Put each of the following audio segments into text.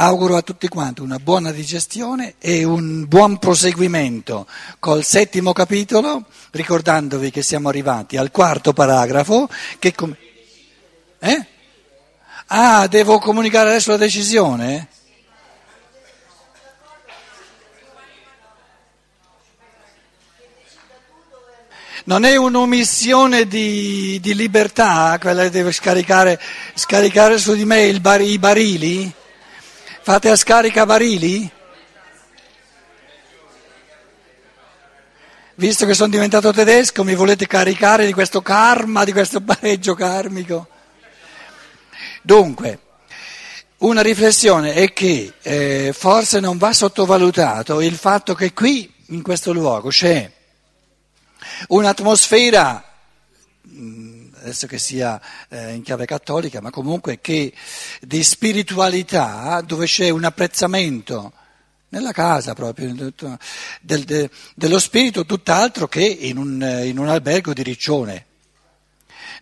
auguro a tutti quanti una buona digestione e un buon proseguimento col settimo capitolo, ricordandovi che siamo arrivati al quarto paragrafo. Che com- eh? Ah, devo comunicare adesso la decisione? Non è un'omissione di, di libertà quella deve scaricare, scaricare su di me bar, i barili? Fate a scarica barili? Visto che sono diventato tedesco, mi volete caricare di questo karma, di questo pareggio karmico? Dunque, una riflessione è che eh, forse non va sottovalutato il fatto che qui, in questo luogo, c'è un'atmosfera, mm, adesso che sia eh, in chiave cattolica, ma comunque che di spiritualità, dove c'è un apprezzamento nella casa proprio, del, de, dello spirito tutt'altro che in un, in un albergo di Riccione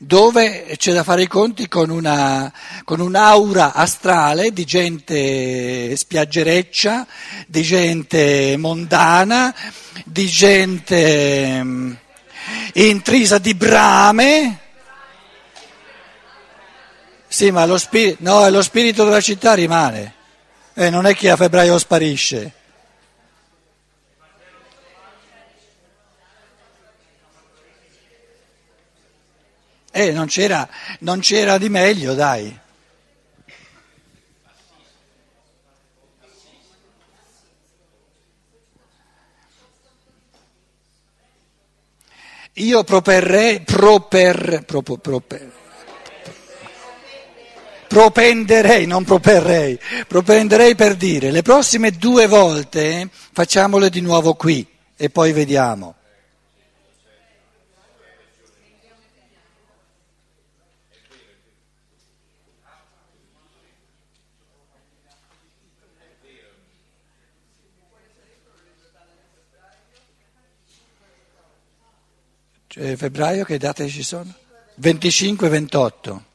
dove c'è da fare i conti con, una, con un'aura astrale di gente spiaggereccia, di gente mondana, di gente mm, intrisa di brame. Sì, ma lo spirito, no, lo spirito della città rimane. E non è che a febbraio sparisce. Eh, non c'era, non c'era di meglio, dai. Io properrei, proper, proper, proper, propenderei, non properrei, propenderei per dire le prossime due volte facciamole di nuovo qui e poi vediamo. Cioè, febbraio che date ci sono? 25-28.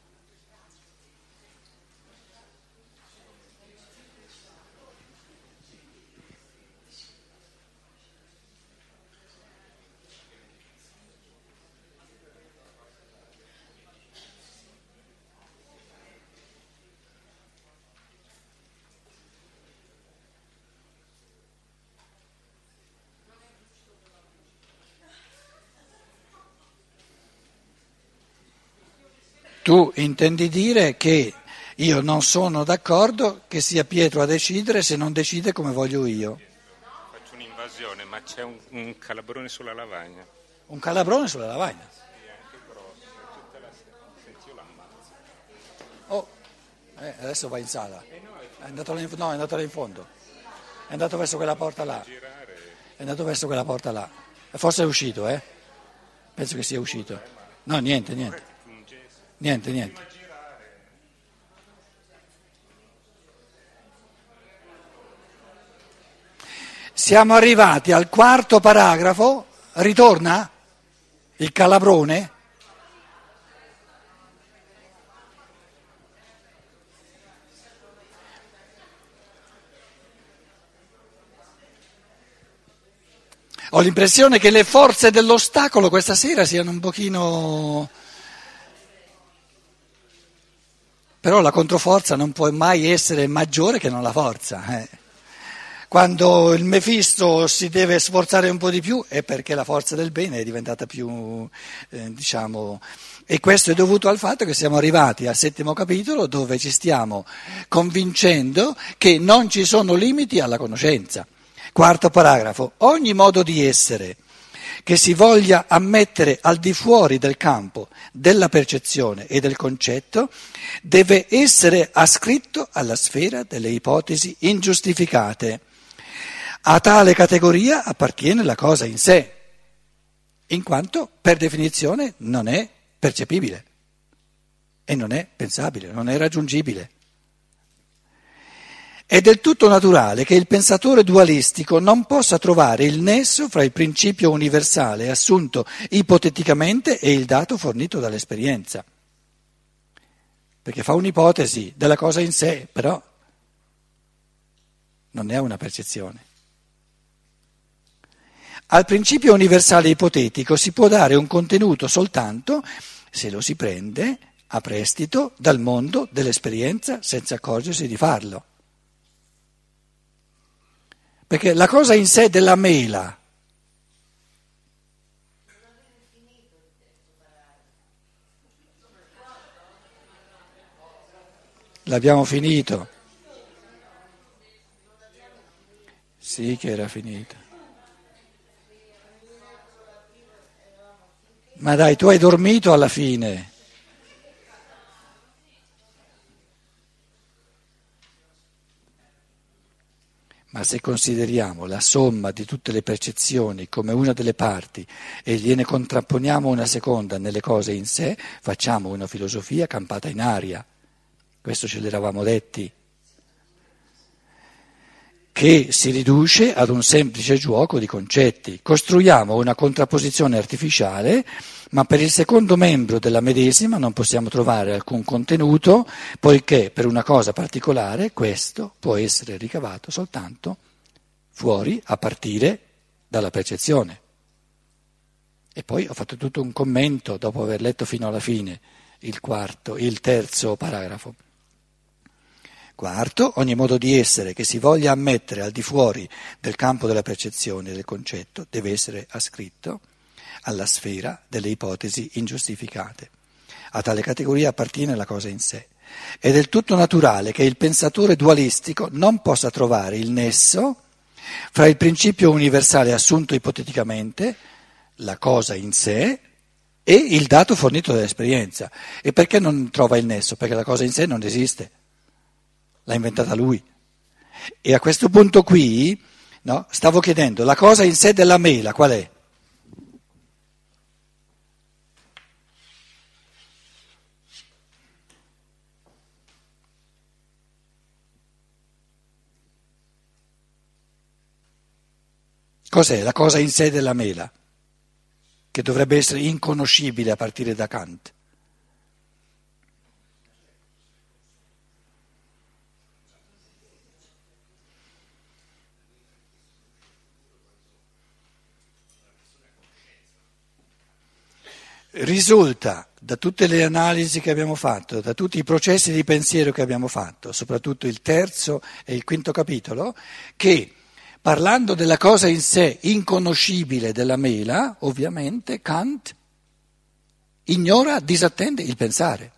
Tu intendi dire che io non sono d'accordo che sia Pietro a decidere se non decide come voglio io. Faccio un'invasione, ma c'è un, un calabrone sulla lavagna. Un calabrone sulla lavagna? Sì, anche grosso, tutta la senti io l'ammazzo. Oh, eh, adesso va in sala. È andato in, no, è andato là in fondo. È andato verso quella porta là. È andato verso quella porta là. Forse è uscito, eh? Penso che sia uscito. No, niente, niente. Niente, niente. Siamo arrivati al quarto paragrafo, ritorna il calabrone. Ho l'impressione che le forze dell'ostacolo questa sera siano un pochino... Però la controforza non può mai essere maggiore che non la forza. Eh. Quando il Mefisto si deve sforzare un po' di più è perché la forza del bene è diventata più, eh, diciamo, e questo è dovuto al fatto che siamo arrivati al settimo capitolo dove ci stiamo convincendo che non ci sono limiti alla conoscenza. Quarto paragrafo, ogni modo di essere che si voglia ammettere al di fuori del campo della percezione e del concetto deve essere ascritto alla sfera delle ipotesi ingiustificate. A tale categoria appartiene la cosa in sé, in quanto per definizione non è percepibile e non è pensabile, non è raggiungibile. È del tutto naturale che il pensatore dualistico non possa trovare il nesso fra il principio universale assunto ipoteticamente e il dato fornito dall'esperienza. Perché fa un'ipotesi della cosa in sé, però non è una percezione. Al principio universale ipotetico si può dare un contenuto soltanto se lo si prende a prestito dal mondo dell'esperienza senza accorgersi di farlo. Perché la cosa in sé della mela L'abbiamo finito. Sì che era finito. Ma dai, tu hai dormito alla fine. Ma se consideriamo la somma di tutte le percezioni come una delle parti e gliene contrapponiamo una seconda nelle cose in sé, facciamo una filosofia campata in aria. Questo ce l'eravamo detti. Che si riduce ad un semplice gioco di concetti. Costruiamo una contrapposizione artificiale, ma per il secondo membro della medesima non possiamo trovare alcun contenuto, poiché per una cosa particolare questo può essere ricavato soltanto fuori a partire dalla percezione. E poi ho fatto tutto un commento dopo aver letto fino alla fine il quarto, il terzo paragrafo. Quarto, ogni modo di essere che si voglia ammettere al di fuori del campo della percezione del concetto deve essere ascritto alla sfera delle ipotesi ingiustificate. A tale categoria appartiene la cosa in sé. È del tutto naturale che il pensatore dualistico non possa trovare il nesso fra il principio universale assunto ipoteticamente, la cosa in sé, e il dato fornito dall'esperienza. E perché non trova il nesso? Perché la cosa in sé non esiste l'ha inventata lui. E a questo punto qui no, stavo chiedendo, la cosa in sé della mela qual è? Cos'è la cosa in sé della mela? Che dovrebbe essere inconoscibile a partire da Kant. risulta da tutte le analisi che abbiamo fatto, da tutti i processi di pensiero che abbiamo fatto, soprattutto il terzo e il quinto capitolo, che parlando della cosa in sé inconoscibile della mela, ovviamente Kant ignora, disattende il pensare.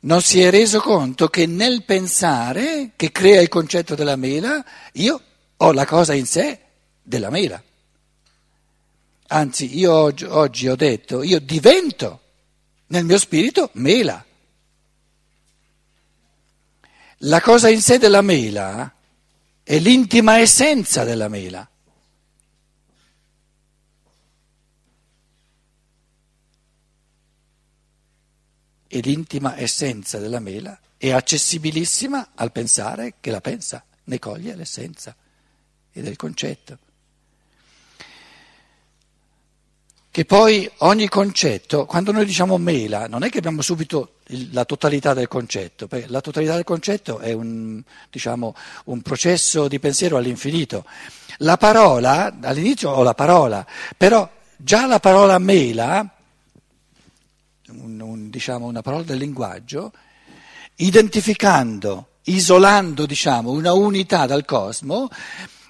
Non si è reso conto che nel pensare che crea il concetto della mela, io ho la cosa in sé della mela. Anzi, io oggi, oggi ho detto, io divento nel mio spirito mela. La cosa in sé della mela è l'intima essenza della mela. E l'intima essenza della mela è accessibilissima al pensare che la pensa, ne coglie l'essenza e del concetto. che poi ogni concetto, quando noi diciamo mela, non è che abbiamo subito la totalità del concetto, perché la totalità del concetto è un, diciamo, un processo di pensiero all'infinito. La parola, all'inizio ho la parola, però già la parola mela, un, un, diciamo, una parola del linguaggio, identificando, isolando diciamo, una unità dal cosmo,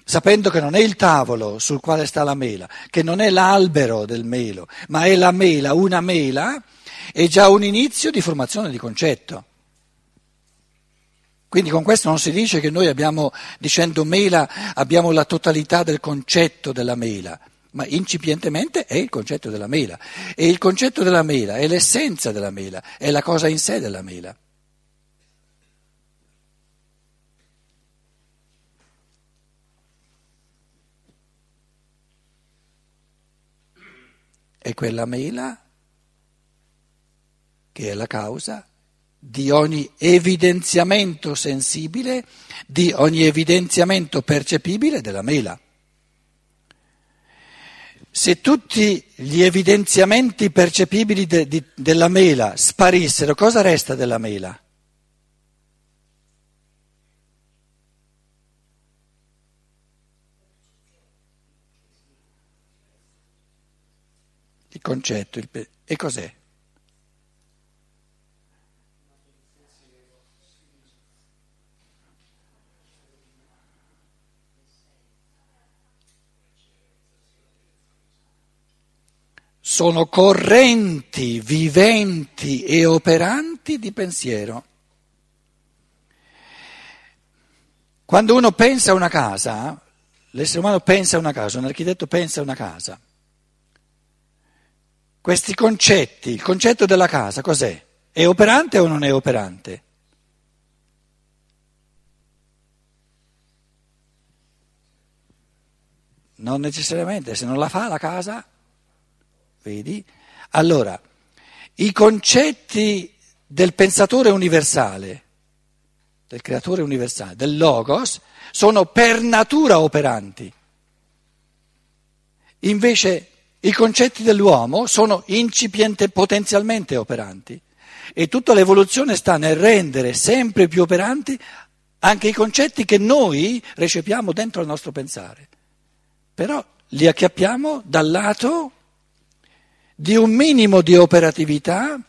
sapendo che non è il tavolo sul quale sta la mela, che non è l'albero del melo, ma è la mela, una mela, è già un inizio di formazione di concetto. Quindi con questo non si dice che noi abbiamo, dicendo mela, abbiamo la totalità del concetto della mela, ma incipientemente è il concetto della mela. E il concetto della mela è l'essenza della mela, è la cosa in sé della mela. è quella mela che è la causa di ogni evidenziamento sensibile, di ogni evidenziamento percepibile della mela. Se tutti gli evidenziamenti percepibili de, di, della mela sparissero, cosa resta della mela? Il concetto, il, e cos'è? Sono correnti viventi e operanti di pensiero. Quando uno pensa a una casa, l'essere umano pensa a una casa, un architetto pensa a una casa, questi concetti, il concetto della casa cos'è? È operante o non è operante? Non necessariamente, se non la fa la casa Vedi? Allora, i concetti del pensatore universale, del creatore universale, del logos, sono per natura operanti. Invece i concetti dell'uomo sono incipiente, potenzialmente operanti. E tutta l'evoluzione sta nel rendere sempre più operanti anche i concetti che noi recepiamo dentro il nostro pensare. Però li acchiappiamo dal lato di un minimo di operatività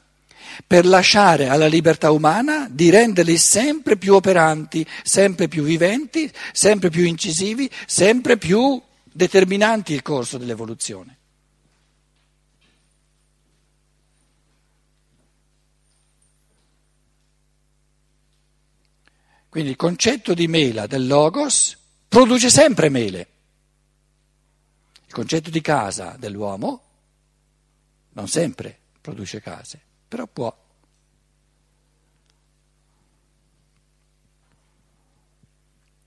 per lasciare alla libertà umana di renderli sempre più operanti, sempre più viventi, sempre più incisivi, sempre più determinanti il corso dell'evoluzione. Quindi il concetto di mela del logos produce sempre mele. Il concetto di casa dell'uomo non sempre produce case, però può.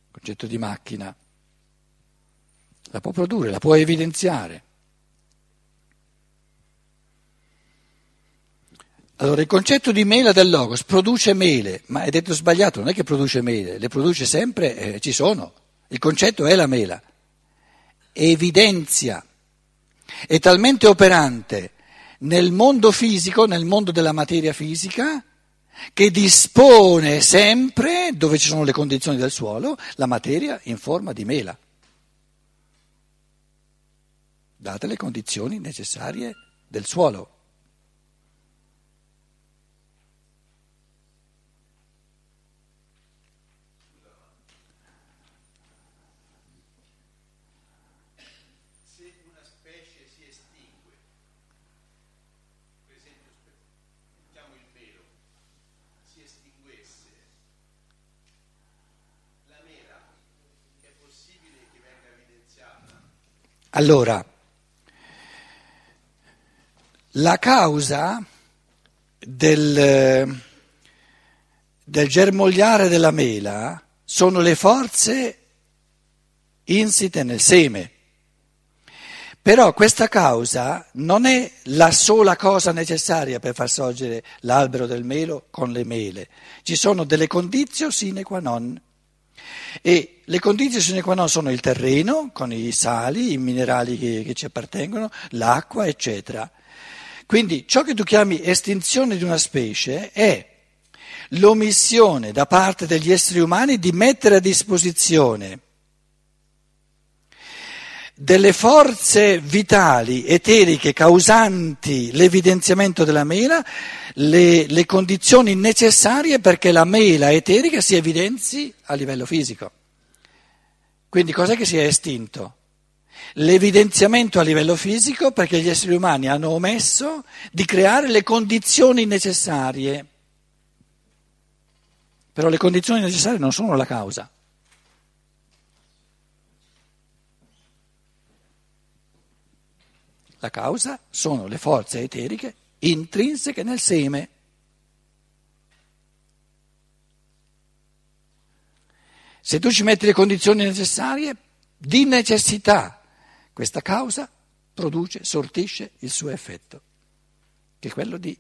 Il concetto di macchina la può produrre, la può evidenziare. Allora il concetto di mela del logos produce mele, ma è detto sbagliato, non è che produce mele, le produce sempre, eh, ci sono. Il concetto è la mela, evidenzia, è talmente operante nel mondo fisico, nel mondo della materia fisica, che dispone sempre, dove ci sono le condizioni del suolo, la materia in forma di mela, date le condizioni necessarie del suolo. Allora, la causa del, del germogliare della mela sono le forze insite nel seme. Però questa causa non è la sola cosa necessaria per far sorgere l'albero del melo con le mele. Ci sono delle condizioni sine qua non. E le condizioni sine qua non sono il terreno, con i sali, i minerali che, che ci appartengono, l'acqua, eccetera. Quindi ciò che tu chiami estinzione di una specie è l'omissione da parte degli esseri umani di mettere a disposizione delle forze vitali, eteriche, causanti l'evidenziamento della mela, le, le, condizioni necessarie perché la mela eterica si evidenzi a livello fisico. Quindi cos'è che si è estinto? L'evidenziamento a livello fisico perché gli esseri umani hanno omesso di creare le condizioni necessarie. Però le condizioni necessarie non sono la causa. La causa sono le forze eteriche intrinseche nel seme. Se tu ci metti le condizioni necessarie, di necessità, questa causa produce, sortisce il suo effetto, che è quello di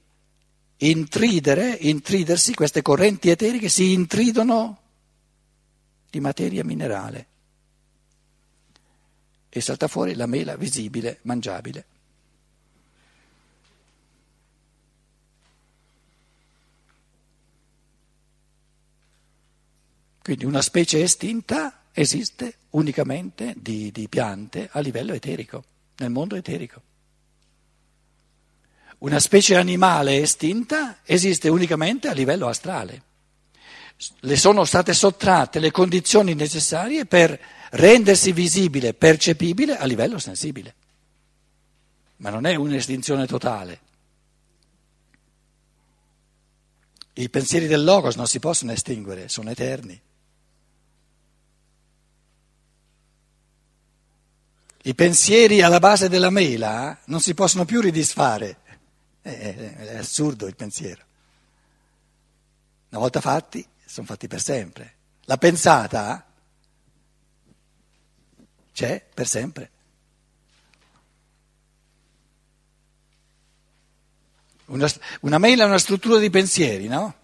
intridere, intridersi, queste correnti eteriche si intridono di materia minerale e salta fuori la mela visibile, mangiabile. Quindi una specie estinta esiste unicamente di, di piante a livello eterico, nel mondo eterico. Una specie animale estinta esiste unicamente a livello astrale. Le sono state sottratte le condizioni necessarie per rendersi visibile, percepibile a livello sensibile. Ma non è un'estinzione totale. I pensieri del Logos non si possono estinguere, sono eterni. I pensieri alla base della mela non si possono più ridisfare. È, è assurdo il pensiero. Una volta fatti, sono fatti per sempre. La pensata c'è per sempre. Una, una mail è una struttura di pensieri, no?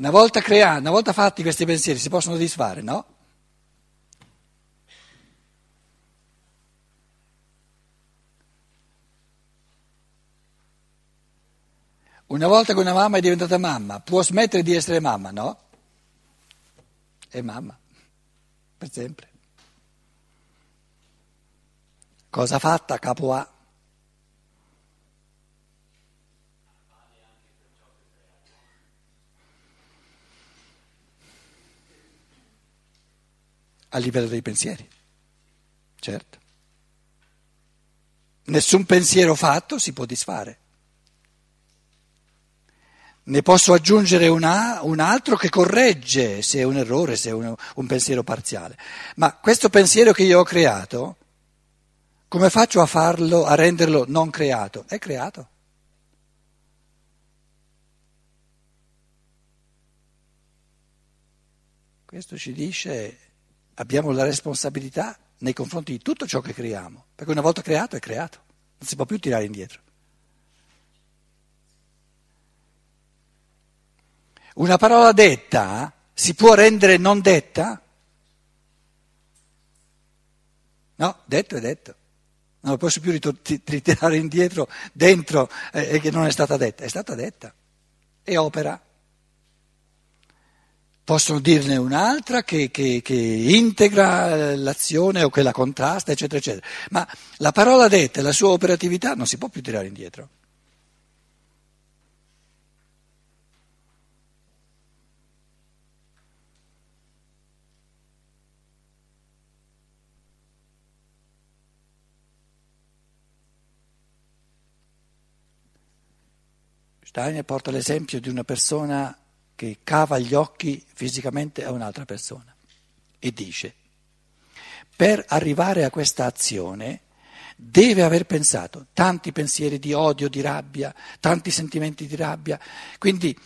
Una volta creati, una volta fatti questi pensieri si possono disfare, no? Una volta che una mamma è diventata mamma, può smettere di essere mamma, no? È mamma, per sempre. Cosa fatta, capo A? A livello dei pensieri, certo. Nessun pensiero fatto si può disfare. Ne posso aggiungere una, un altro che corregge se è un errore, se è un, un pensiero parziale. Ma questo pensiero che io ho creato, come faccio a farlo, a renderlo non creato? È creato. Questo ci dice abbiamo la responsabilità nei confronti di tutto ciò che creiamo, perché una volta creato è creato, non si può più tirare indietro. Una parola detta si può rendere non detta? No, detto è detto. Non lo posso più ritirare indietro dentro eh, che non è stata detta, è stata detta. E opera possono dirne un'altra che, che, che, integra l'azione o che la contrasta, eccetera, eccetera. Ma la parola detta e la sua operatività non si può più tirare indietro. Steiner porta l'esempio di una persona che cava gli occhi fisicamente a un'altra persona e dice, per arrivare a questa azione deve aver pensato tanti pensieri di odio, di rabbia, tanti sentimenti di rabbia, quindi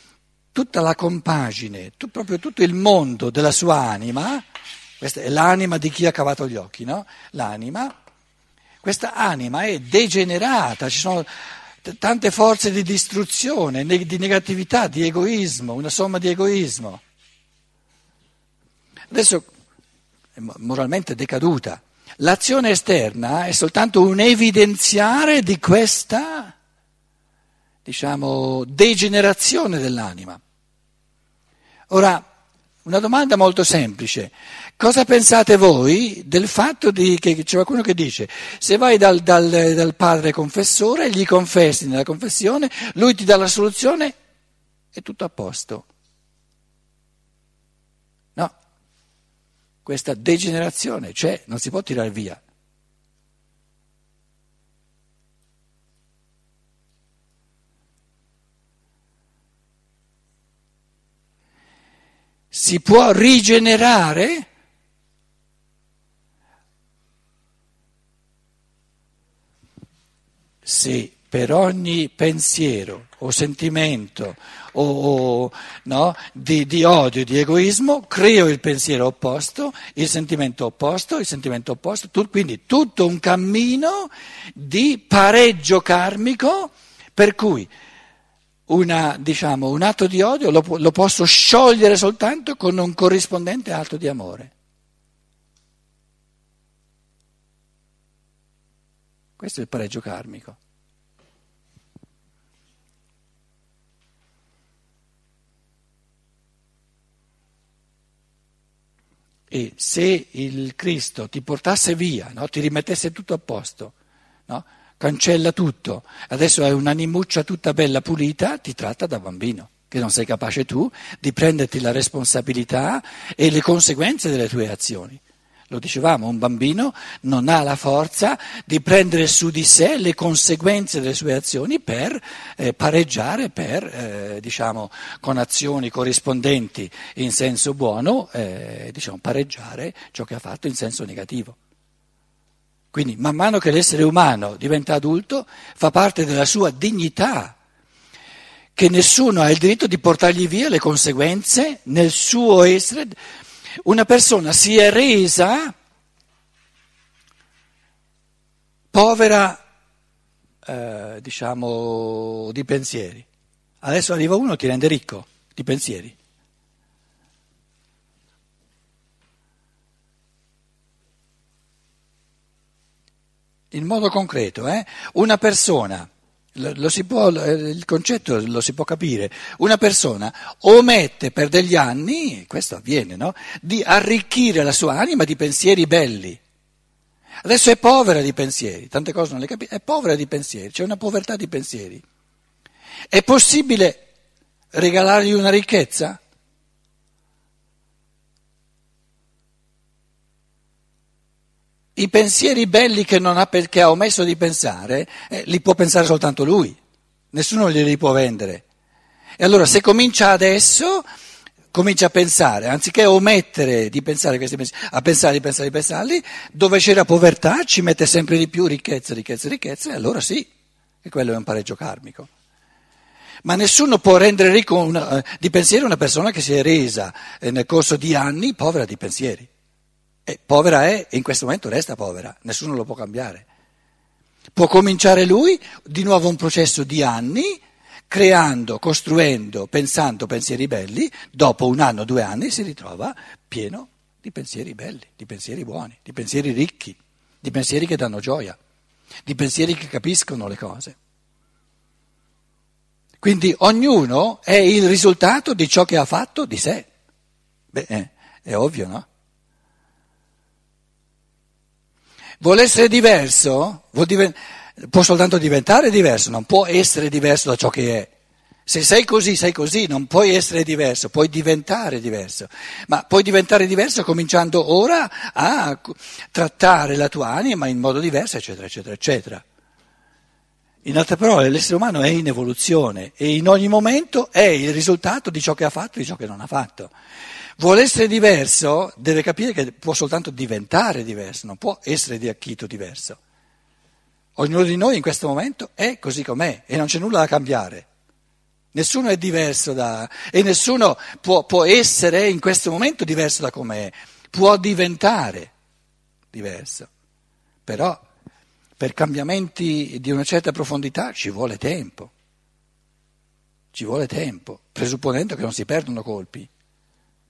tutta la compagine, tu, proprio tutto il mondo della sua anima, questa è l'anima di chi ha cavato gli occhi, no? L'anima, questa anima è degenerata, ci sono tante forze di distruzione, di negatività, di egoismo, una somma di egoismo. Adesso è moralmente decaduta. L'azione esterna è soltanto un evidenziare di questa, diciamo, degenerazione dell'anima. Ora, una domanda molto semplice. Cosa pensate voi del fatto di, che c'è qualcuno che dice se vai dal, dal, dal padre confessore, gli confessi nella confessione, lui ti dà la soluzione, è tutto a posto. No, questa degenerazione c'è, non si può tirare via. Si può rigenerare? Se per ogni pensiero o sentimento o, o, no, di, di, odio, di egoismo, creo il pensiero opposto, il sentimento opposto, il sentimento opposto, tu, quindi tutto un cammino di pareggio karmico per cui una, diciamo, un atto di odio lo, lo posso sciogliere soltanto con un corrispondente atto di amore. Questo è il pareggio karmico. E se il Cristo ti portasse via, no? ti rimettesse tutto a posto, no? Cancella tutto, adesso hai un'animuccia tutta bella pulita, ti tratta da bambino, che non sei capace tu di prenderti la responsabilità e le conseguenze delle tue azioni. Lo dicevamo, un bambino non ha la forza di prendere su di sé le conseguenze delle sue azioni per eh, pareggiare, per, eh, diciamo, con azioni corrispondenti in senso buono, eh, diciamo, pareggiare ciò che ha fatto in senso negativo. Quindi man mano che l'essere umano diventa adulto, fa parte della sua dignità, che nessuno ha il diritto di portargli via le conseguenze nel suo essere una persona si è resa povera, eh, diciamo, di pensieri. Adesso arriva uno che rende ricco di pensieri. In modo concreto, eh? una persona Può, il concetto lo si può capire. Una persona omette per degli anni, questo avviene, no? di arricchire la sua anima di pensieri belli. Adesso è povera di pensieri, tante cose non le capisco, è povera di pensieri, c'è una povertà di pensieri. È possibile regalargli una ricchezza? I pensieri belli che, ha, che ha omesso di pensare, eh, li può pensare soltanto lui, nessuno glieli può vendere. E allora se comincia adesso, comincia a pensare, anziché omettere di pensare questi pensieri, a pensare, pensare, pensarli, dove c'era povertà ci mette sempre di più ricchezza, ricchezza, ricchezza, e allora sì, e quello è un pareggio karmico. Ma nessuno può rendere ricco una, eh, di pensieri una persona che si è resa eh, nel corso di anni povera di pensieri. E povera è e in questo momento resta povera, nessuno lo può cambiare. Può cominciare lui di nuovo un processo di anni, creando, costruendo, pensando pensieri belli, dopo un anno, due anni si ritrova pieno di pensieri belli, di pensieri buoni, di pensieri ricchi, di pensieri che danno gioia, di pensieri che capiscono le cose. Quindi ognuno è il risultato di ciò che ha fatto di sé. Beh, è, è ovvio, no? Vuole essere diverso? Diven- può soltanto diventare diverso, non può essere diverso da ciò che è. Se sei così, sei così, non puoi essere diverso, puoi diventare diverso. Ma puoi diventare diverso cominciando ora a trattare la tua anima in modo diverso, eccetera, eccetera, eccetera. In altre parole, l'essere umano è in evoluzione e in ogni momento è il risultato di ciò che ha fatto e di ciò che non ha fatto. Vuole essere diverso, deve capire che può soltanto diventare diverso, non può essere di acchito diverso. Ognuno di noi in questo momento è così com'è e non c'è nulla da cambiare. Nessuno è diverso da... e nessuno può, può essere in questo momento diverso da com'è, può diventare diverso. Però per cambiamenti di una certa profondità ci vuole tempo. Ci vuole tempo, presupponendo che non si perdono colpi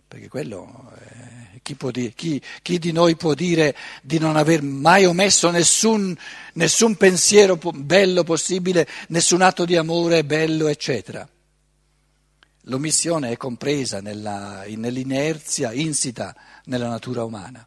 perché quello, eh, chi, dire, chi, chi, di noi può dire di non aver mai omesso nessun, nessun pensiero bello possibile, nessun atto di amore bello, eccetera? L'omissione è compresa nella, nell'inerzia insita nella natura umana.